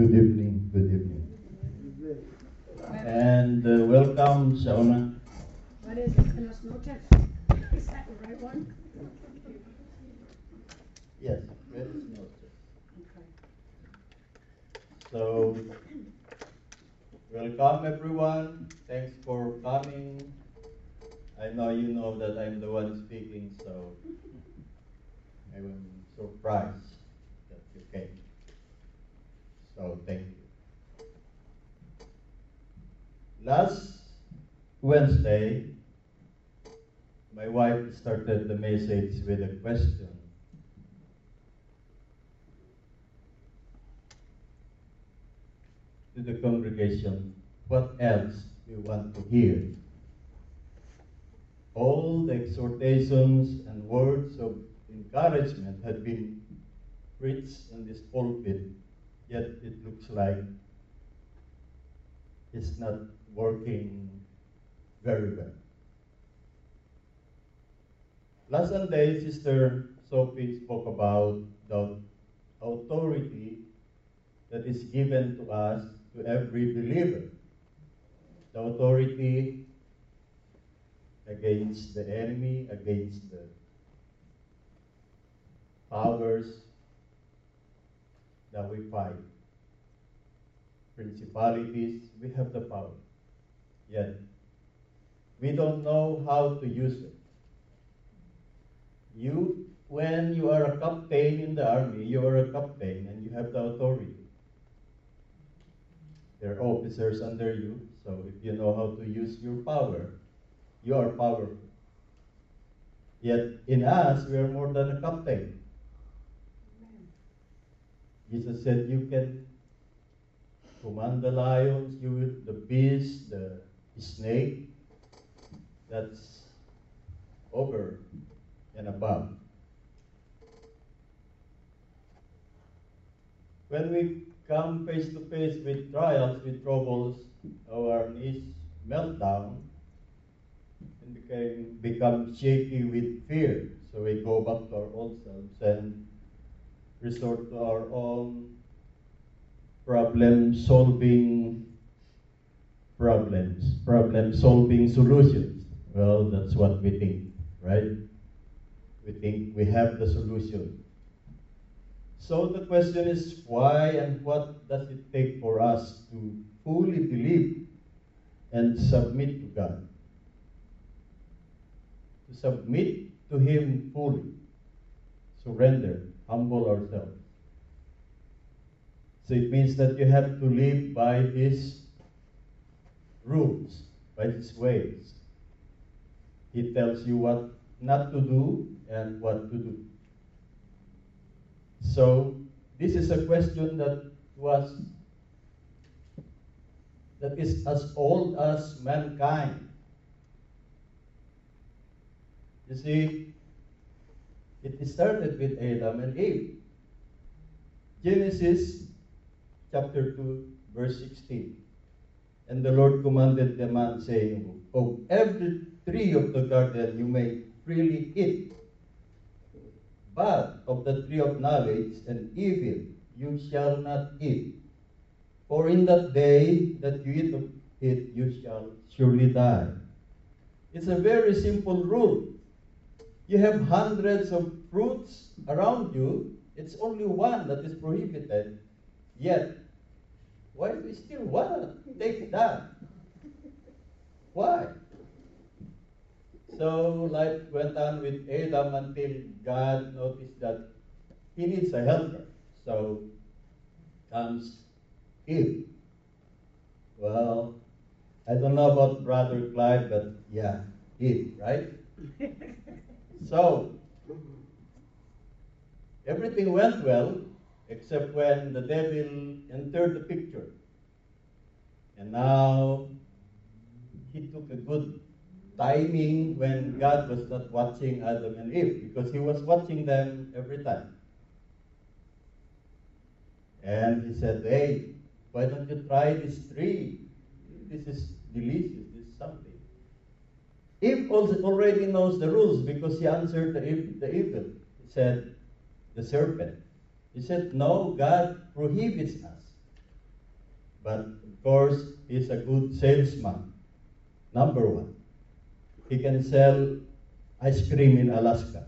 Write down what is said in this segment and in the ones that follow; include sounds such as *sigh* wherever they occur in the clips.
Good evening, good evening. And uh, welcome, Shauna. What is it, Buenas noches? Is that the right one? Yes, very noted. Okay. So, welcome everyone. Thanks for coming. I know you know that I'm the one speaking, so I'm surprised that you came. So, thank you. Last Wednesday, my wife started the message with a question. to the congregation what else we want to hear. All the exhortations and words of encouragement had been preached in this pulpit, yet it looks like it's not working very well. Last Sunday, Sister Sophie spoke about the authority that is given to us, to every believer. The authority against the enemy, against the powers that we fight. Principalities, we have the power. Yet, we don't know how to use it. You, when you are a captain in the army, you are a captain and you have the authority. There are officers under you, so if you know how to use your power, you are powerful. Yet in us, we are more than a captain. Jesus said, You can command the lions, you will, the beast, the snake. That's over and above. When we come face to face with trials, with troubles, our knees melt down and became, become shaky with fear. So we go back to our old selves and resort to our own problem solving problems, problem solving solutions. Well, that's what we think, right? We think we have the solution. So the question is why and what does it take for us to fully believe and submit to God? To submit to Him fully, surrender, humble ourselves. So it means that you have to live by His rules, by His ways. He tells you what not to do and what to do. So this is a question that was that is as old as mankind. You see, it started with Adam and Eve. Genesis chapter 2, verse 16. And the Lord commanded the man, saying, Of every tree of the garden you may freely eat, but of the tree of knowledge and evil you shall not eat. For in that day that you eat of it, you shall surely die. It's a very simple rule. You have hundreds of fruits around you, it's only one that is prohibited. Yet, why do we still want to take that? Why? So life went on with Adam until God noticed that he needs a helper. So comes Eve. Well, I don't know about Brother Clive, but yeah, Eve, right? *laughs* so everything went well except when the devil entered the picture. And now he took a good timing when God was not watching Adam and Eve because he was watching them every time. And he said, Hey, why don't you try this tree? This is delicious, this is something. Eve already knows the rules because he answered the, the evil. He said, the serpent. He said, No, God prohibits us But of course, he's a good salesman. Number one. He can sell ice cream in Alaska.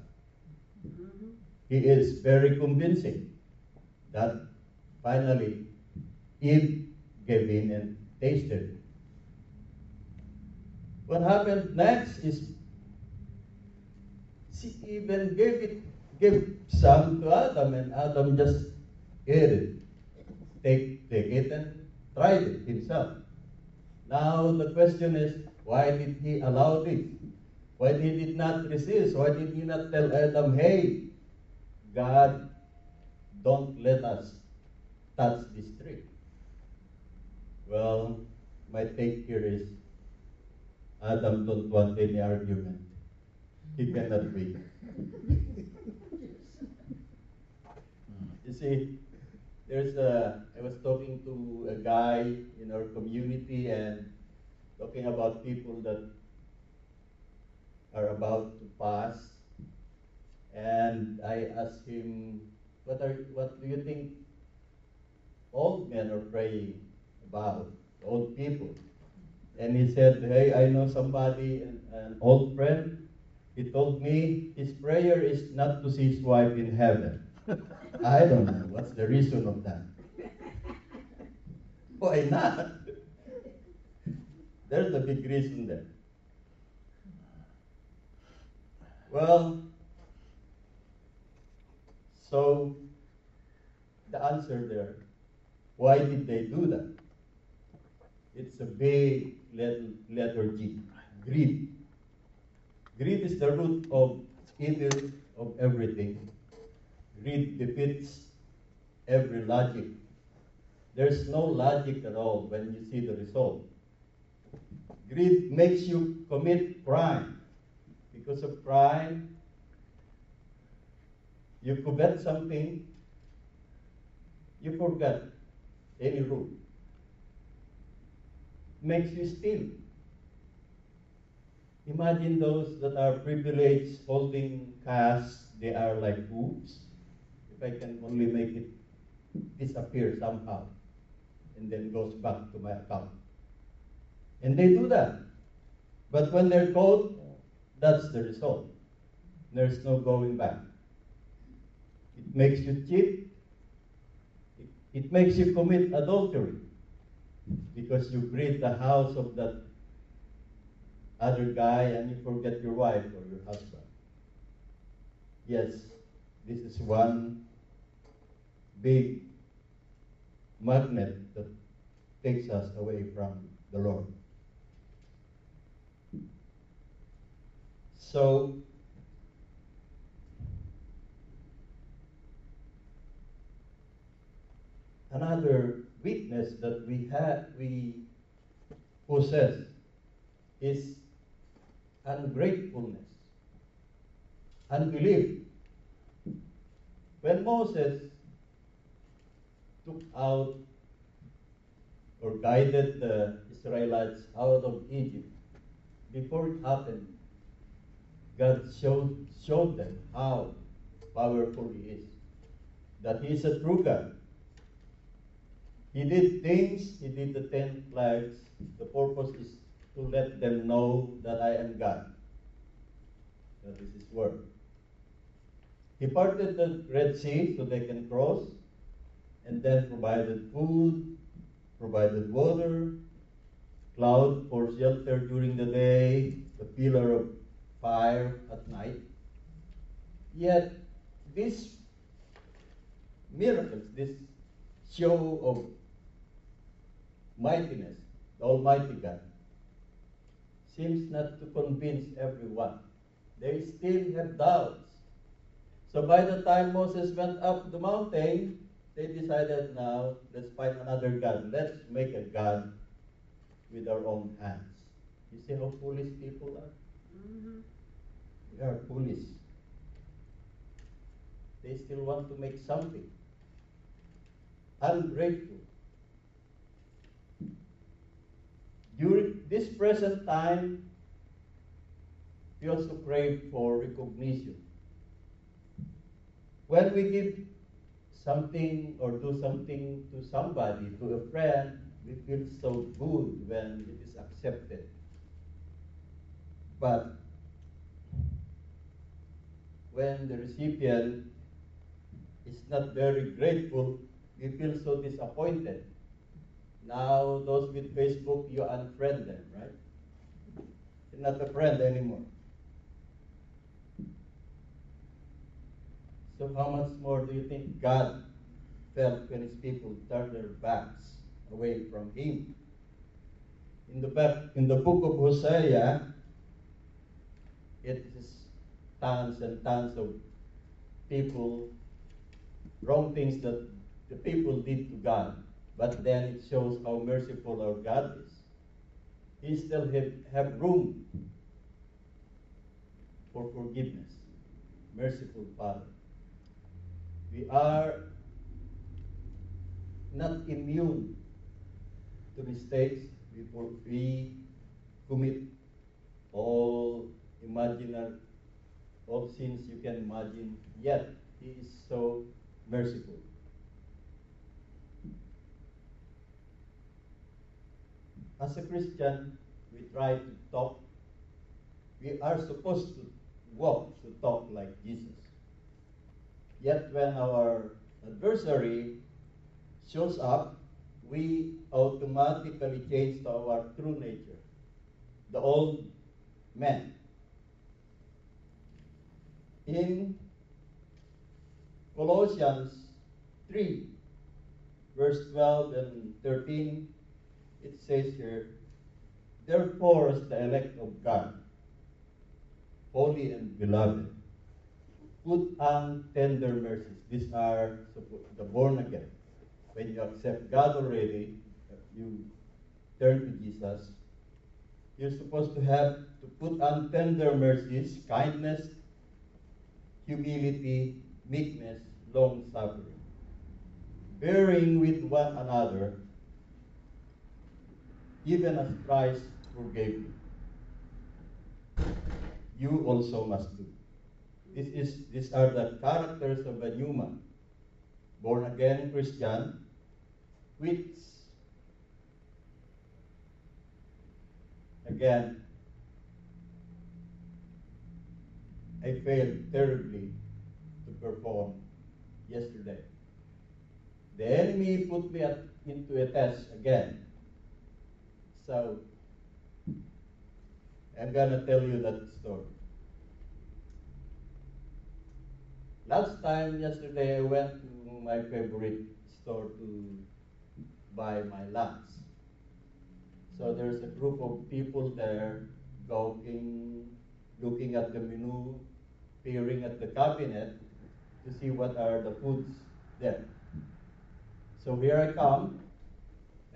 He is very convincing that finally Eve gave in and tasted. What happened next is she even gave it, gave some to Adam, and Adam just ate it. Take, take it and tried it himself. Now the question is, why did he allow this? Why did he not resist? Why did he not tell Adam, hey, God, don't let us touch this tree? Well, my take here is Adam don't want any argument. He cannot wait. you see, there's a, I was talking to a guy in our community and talking about people that are about to pass. And I asked him, what, are, what do you think old men are praying about? Old people. And he said, Hey, I know somebody, an, an old friend. He told me his prayer is not to see his wife in heaven. *laughs* I don't know. What's the reason of that? *laughs* Why not? There's a big reason there. Well, so the answer there, why did they do that? It's a big letter, G, greed. Greed is the root of evil of everything. Greed defeats every logic. There's no logic at all when you see the result. Greed makes you commit crime. Because of crime, you covet something, you forget any rule. Makes you steal. Imagine those that are privileged holding cash, they are like hoops. If I can only make it disappear somehow and then goes back to my account. And they do that. But when they're caught, that's the result. There's no going back. It makes you cheat. It makes you commit adultery because you greet the house of that other guy and you forget your wife or your husband. Yes, this is one big magnet that takes us away from the Lord. So, another weakness that we have, we possess, is ungratefulness, unbelief. When Moses took out or guided the Israelites out of Egypt, before it happened, God showed, showed them how powerful He is, that He is a true God. He did things, He did the ten plagues. The purpose is to let them know that I am God. That is His word. He parted the Red Sea so they can cross, and then provided food, provided water, cloud for shelter during the day, the pillar of fire at night. Yet, these miracles, this show of mightiness, the Almighty God, seems not to convince everyone. They still have doubts. So by the time Moses went up the mountain, they decided now, let's find another God. Let's make a God with our own hands. You see how foolish people are? Mm-hmm. They are foolish. They still want to make something. Ungrateful. This present time, we also crave for recognition. When we give something or do something to somebody, to a friend, we feel so good when it is accepted. But when the recipient is not very grateful, we feel so disappointed. Now, those with Facebook, you unfriend them, right? You're not a friend anymore. So, how much more do you think God felt when His people turned their backs away from Him? In the, back, in the book of Hosea, it is tons and tons of people, wrong things that the people did to God. But then it shows how merciful our God is. He still have, have room for forgiveness. Merciful Father. We are not immune to mistakes before we commit all imaginary all sins you can imagine, yet he is so merciful. As a Christian, we try to talk. We are supposed to walk, to talk like Jesus. Yet when our adversary shows up, we automatically change to our true nature, the old man. In Colossians 3, verse 12 and 13, it says here, Therefore, as the elect of God, holy and beloved, put on tender mercies. These are the born again. When you accept God already, you turn to Jesus, you're supposed to have to put on tender mercies, kindness, humility, meekness, long suffering, bearing with one another, even as Christ forgave you. You also must do. This is, these are the characters of a new man, born again Christian, which again I failed terribly to perform yesterday. The enemy put me at, into a test again. So, I'm going to tell you that story. Last time, yesterday, I went to my favorite store to buy my lunch. So there's a group of people there talking, looking at the menu, peering at the cabinet to see what are the foods there. So here I come.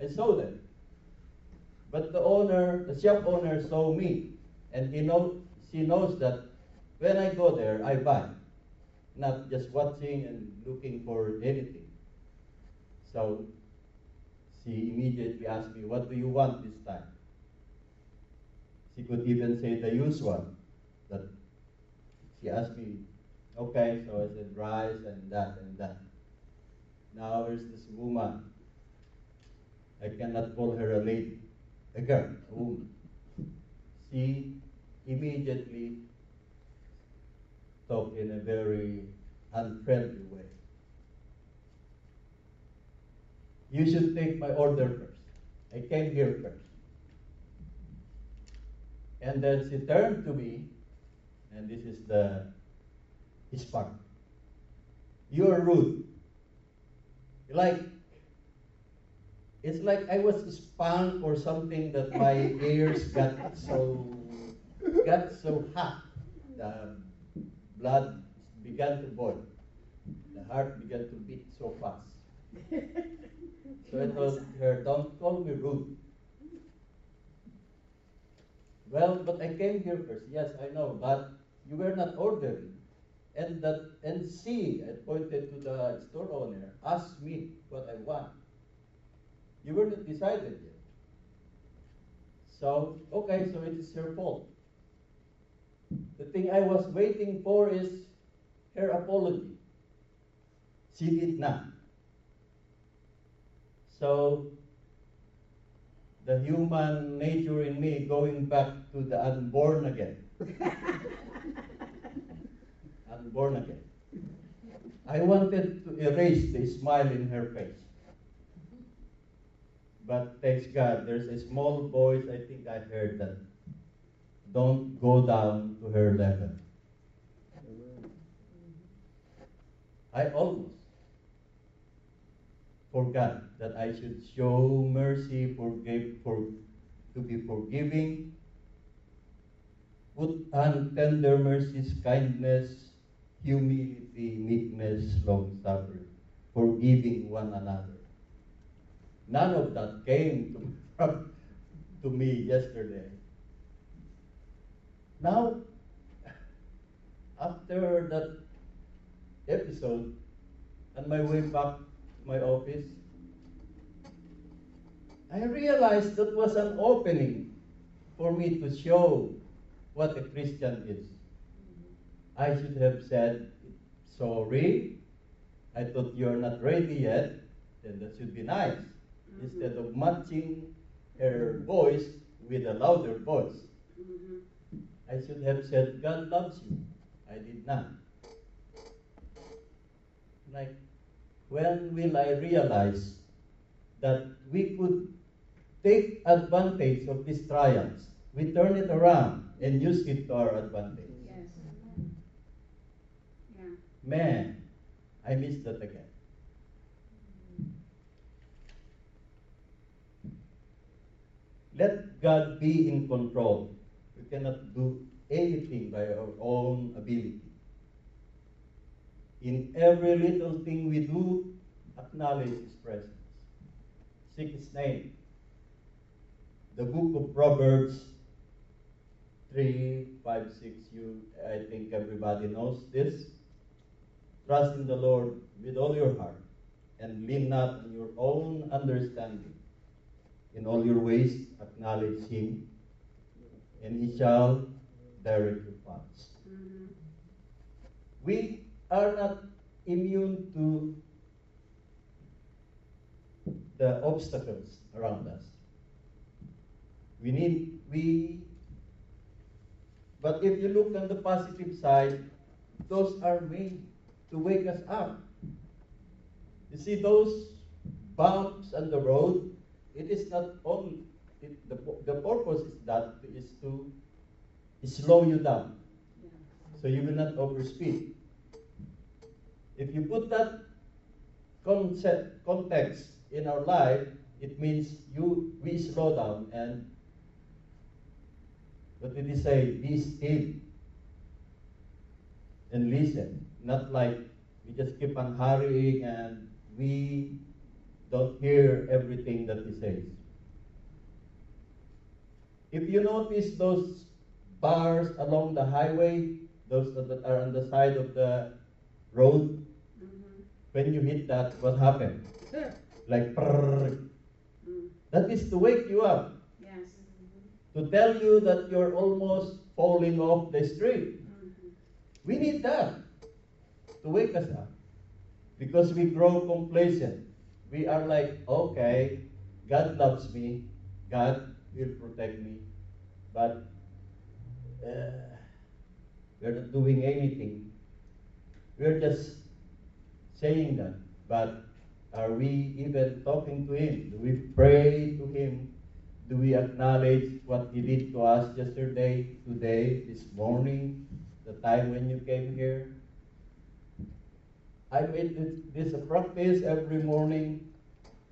I saw them. But the owner, the shop owner saw me. And he know, she knows that when I go there, I buy. Not just watching and looking for anything. So she immediately asked me, what do you want this time? She could even say the usual, that she asked me, okay, so I said rice and that and that. Now there's this woman. I cannot call her a lady, a girl, a woman. She immediately talked in a very unfriendly way. You should take my order first. I came here first. And then she turned to me and this is the spark. You are rude. You like it's like I was spanked or something that my ears got so got so hot. The blood began to boil. The heart began to beat so fast. So I told her, don't call me rude. Well, but I came here first. Yes, I know, but you were not ordering. And that and she, I pointed to the store owner, asked me what I want. You were not decided yet. So, okay, so it is her fault. The thing I was waiting for is her apology. She did not. So, the human nature in me going back to the unborn again. *laughs* unborn again. I wanted to erase the smile in her face. But thanks God, there's a small voice, I think I heard that. Don't go down to her level. I almost forgot that I should show mercy, forgive, for, to be forgiving, put on tender mercies, kindness, humility, meekness, long suffering, forgiving one another. None of that came to, *laughs* to me yesterday. Now, after that episode, on my way back to my office, I realized that was an opening for me to show what a Christian is. I should have said, sorry, I thought you're not ready yet, then that should be nice. Instead of matching her voice with a louder voice. Mhm. I should have said, God loves you. I did not. Like, when will I realize that we could take advantage of these trials? We turn it around and use it to our advantage. Yes. Yeah. Man, I missed that again. Let God be in control. We cannot do anything by our own ability. In every little thing we do, acknowledge His presence. Seek His name. The book of Proverbs 3, 5, 6, you, I think everybody knows this. Trust in the Lord with all your heart and lean not on your own understanding. In all your ways, acknowledge Him, and He shall direct your paths. Mhm. We are not immune to the obstacles around us. We need, we, but if you look on the positive side, those are made to wake us up. You see, those bumps on the road, it is not only, it, the, the purpose is that is to slow you down Yeah. so you will not overspeed. If you put that concept, context in our life, it means you we slow down and what did he say? Be still and listen. Not like we just keep on hurrying and we don't hear everything that he says. If you notice those bars along the highway, those that are on the side of the road, Mhm. when you hit that, what happened? Good. Like. Mm. that is to wake you up, Yes. to tell you that you're almost falling off the street. Mhm. We need that to wake us up because we grow complacent. We are like, okay, God loves me, God will protect me, but uh, we're not doing anything. We're just saying that, but are we even talking to Him? Do we pray to Him? Do we acknowledge what He did to us yesterday, today, this morning, the time when you came here? I made this, a practice every morning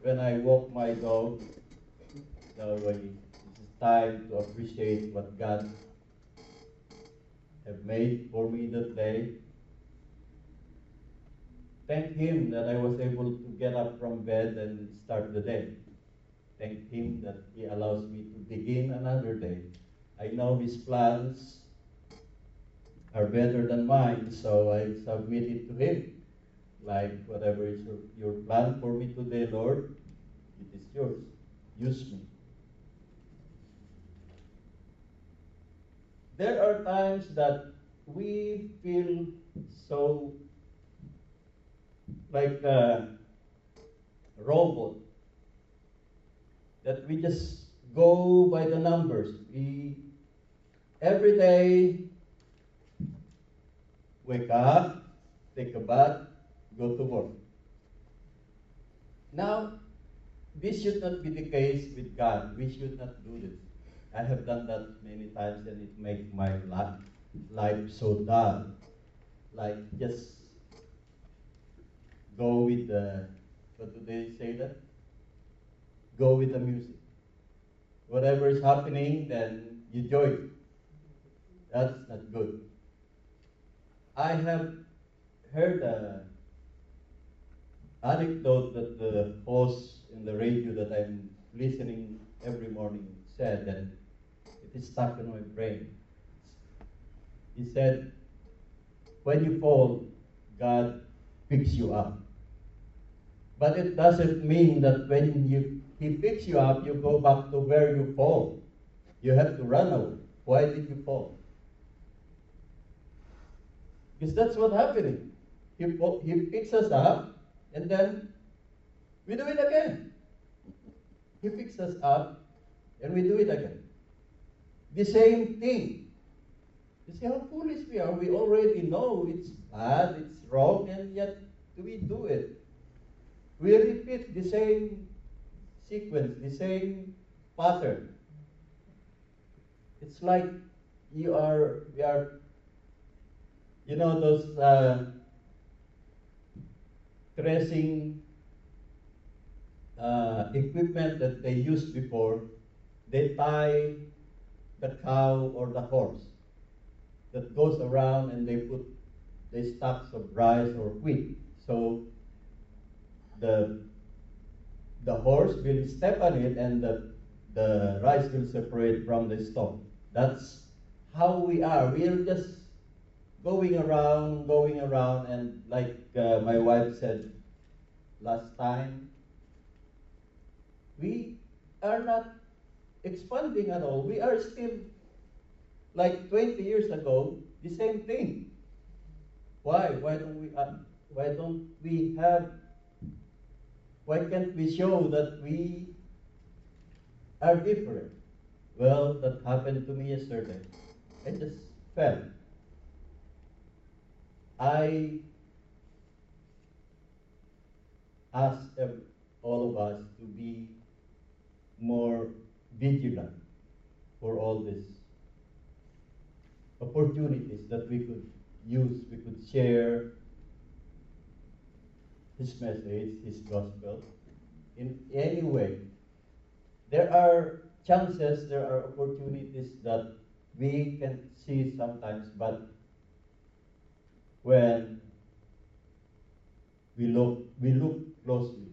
when I walk my dog. That way, it's time to appreciate what God have made for me that day. Thank Him that I was able to get up from bed and start the day. Thank Him that He allows me to begin another day. I know His plans are better than mine, so I submit it to Him. Like, whatever is your, your plan for me today, Lord, it is yours. Use me. There are times that we feel so like a robot that we just go by the numbers. We every day wake up, take a bath, go to work. Now, this should not be the case with God. We should not do this. I have done that many times and it makes my life, so dull. Like just go with the, what do they say that? Go with the music. Whatever is happening, then you join. it. That's not good. I have heard a anecdote that the host in the radio that I'm listening every morning said, and it is stuck in my brain. He said, when you fall, God picks you up. But it doesn't mean that when you, He picks you up, you go back to where you fall. You have to run away. Why did you fall? Because that's what's happening. He, he picks us up, and then we do it again. He picks us up, and we do it again. The same thing. You see how foolish we are. We already know it's bad, it's wrong, and yet we do it. We repeat the same sequence, the same pattern. It's like you are, we are, you know, those uh, dressing uh, equipment that they used before, they tie the cow or the horse that goes around and they put the stacks of rice or wheat. So the the horse will step on it and the, the rice will separate from the stalk. That's how we are. We are just going around, going around, and like uh, my wife said last time, we are not expanding at all. We are still like 20 years ago, the same thing. Why? Why don't we? Uh, why don't we have? Why can't we show that we are different? Well, that happened to me yesterday. I just fell. I ev- all of us to be more vigilant for all these opportunities that we could use, we could share his message, his gospel in any way. There are chances, there are opportunities that we can see sometimes, but when we look, we look closely,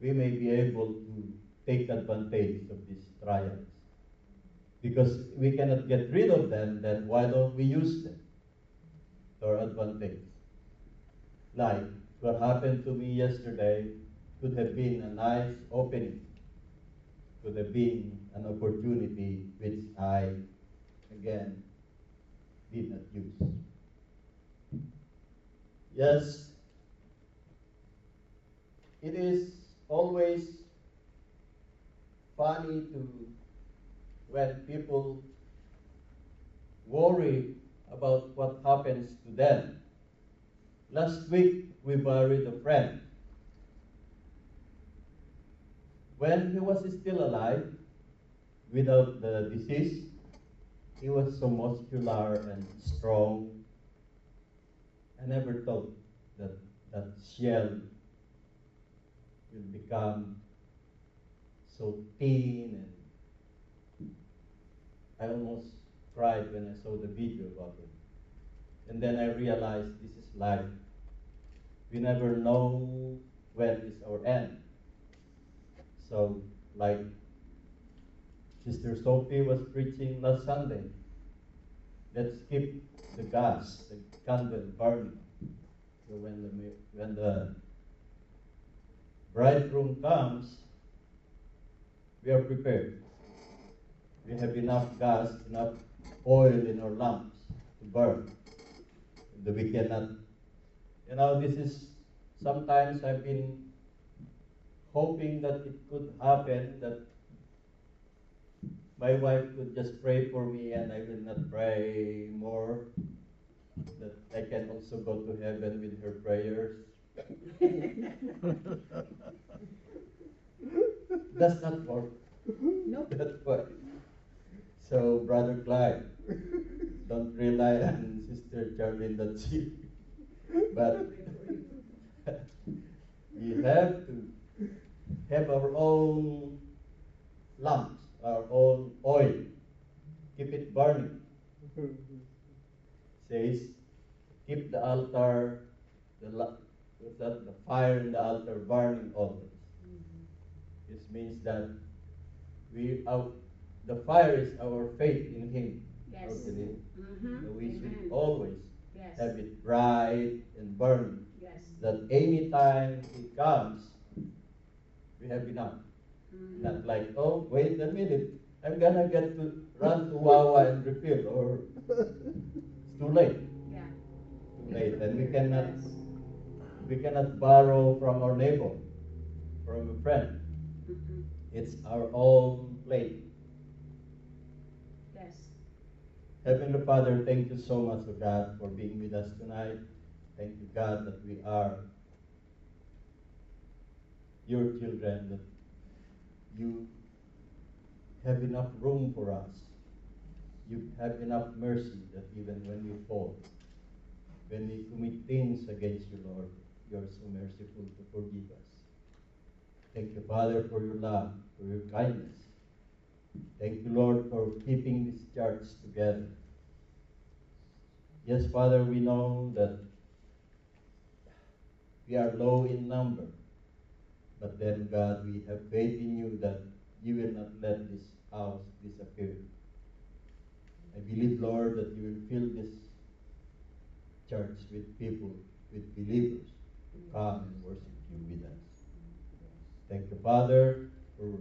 we may be able to take advantage of these trials. Because we cannot get rid of them, then why don't we use them to our advantage? Like what happened to me yesterday could have been a nice opening, could have been an opportunity which I, again, did not use. Yes, it is always funny to when people worry about what happens to them. Last week we buried a friend. When he was still alive, without the disease, he was so muscular and strong. I never thought that that shell will become so thin and I almost cried when I saw the video about it. And then I realized this is life. We never know when is our end. So, like Sister Sophie was preaching last Sunday, let's keep the gas, the candle burning. So when the when the bridegroom comes, we are prepared. We have enough gas, enough oil in our lamps to burn. That we cannot. You know, this is sometimes I've been hoping that it could happen that my wife could just pray for me and I will not pray more, that I can also go to heaven with her prayers. *laughs* Does not work Nope. that way. So, Brother Clyde, don't rely on Sister Charlene that she, but *laughs* we have to have our own lamps, our own oil, keep it burning. Mm-hmm. Says, keep the altar, the la- that, the fire in the altar burning always. It means that we our, the fire is our faith in Him. Yes. Our belief. Mm-hmm. So we should always Yes. have it bright and burning. Yes. That any time it comes, we have enough. Mhm. Not like, oh, wait a minute, I'm gonna get to run to Wawa and refill, or *laughs* it's too late. Yeah. Too late, and we cannot Yes. We cannot borrow from our neighbor, from a friend. Mhm. It's our own plate. Yes. Heavenly Father, thank you so much, O God, for being with us tonight. Thank you, God, that we are your children, that you have enough room for us. You have enough mercy that even when we fall, when we commit things against you, Lord, you are so merciful to forgive us. Thank you, Father, for your love, for your kindness. Thank you, Lord, for keeping this church together. Yes, Father, we know that we are low in number. But then, God, we have faith in you that you will not let this house disappear. I believe, Lord, that you will fill this church with people, with believers, come and worship you with us. Thank you, Father, for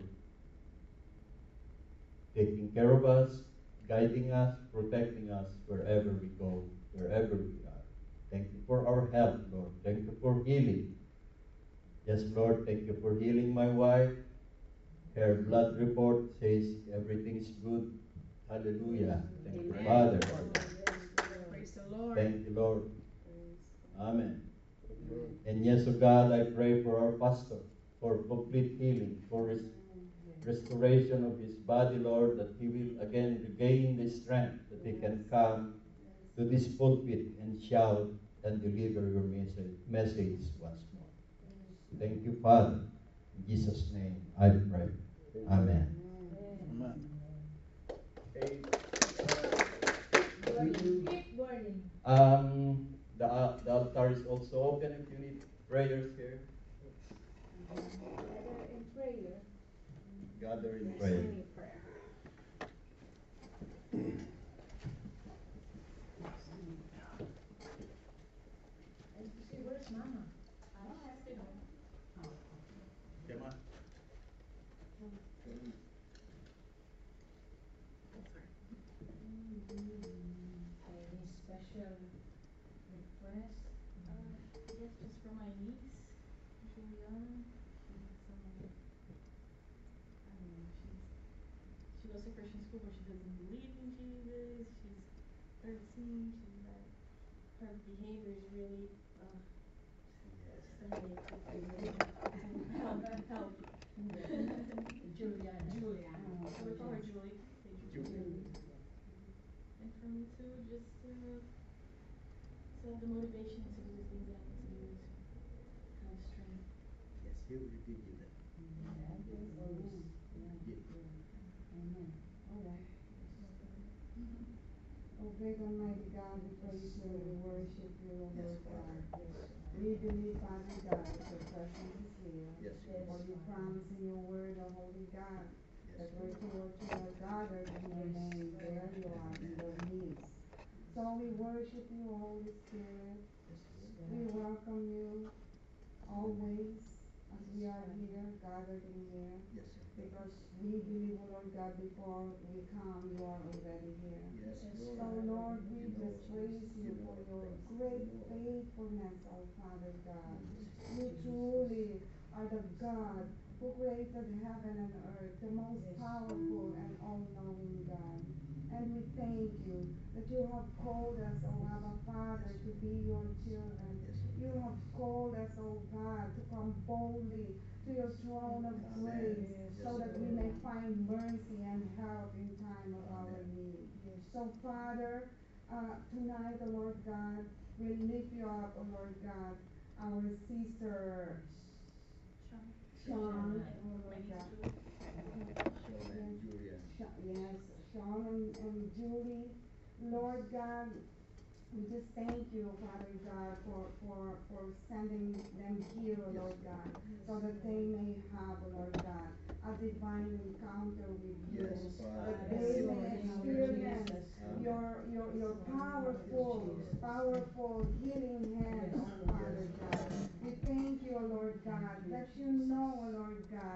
taking care of us, guiding us, protecting us wherever we go, wherever we are. Thank you for our health, Lord. Thank you for healing. Yes, Lord, thank you for healing my wife. Her blood report says everything is good. Hallelujah. Thank you, Father. Praise the Lord. Thank you, Lord. Amen. And yes, O God, I pray for our pastor for complete healing, for res- restoration of his body, Lord, that he will again regain the strength that he can come to this pulpit and shout and deliver your message, message once more. Thank you, Father. In Jesus' name I pray. Amen. Keep burning. Um, the, al- the altar is also open if you need prayers here. Gather in prayer. Gather in Yes, prayer. *clears throat* any prayer. And you say, where's mama? I don't have to know. Come on. Any special request? Uh, yes, just for my niece, Juliana. She's, um, I don't know, she's, she goes to Christian school, but she doesn't believe in Jesus. She's thirteen, she's not, her behavior is really, uh. Help, help. Juliana. Juliana. So we call her Julie. Julie. And for me too, just to, to have the motivation to do the things that I need to do, to have strength. Yes, he will give you that. Amen. All right. Great Almighty God, we praise you, we worship you, O Lord God. We believe, Father God, that your presence is here. Yes, For you promise in your word, O Holy God, that where two or three are gathered in your name, there you are in their midst. So we worship you, Holy Spirit. We welcome you always as we are here, gathered in here. Yes, Because we believe, O Lord God, before we come, you are already here. Yes, So Lord, we just praise you for your great faithfulness, our Father God. You truly are the God who created heaven and earth, the most powerful and all-knowing God. And we thank you that you have called us, O Abba Father, to be your children. You have called us, O God, to come boldly to your throne of grace so that we may find mercy and help in time of our need. So, Father, uh, tonight, the Lord God, we lift you up, O Lord God, our sister Sean. Sean, My oh Lord niece God. Julie. Sha- Yes, Sean and, and Julie, Lord God, we just thank you, Father God, for, for, for sending them here, Lord God, so that they may have, Lord God, a divine encounter with you. Yes, That they may experience your, your, your powerful, powerful healing hand, Father God. We thank you, Lord God, that you know, Lord Lord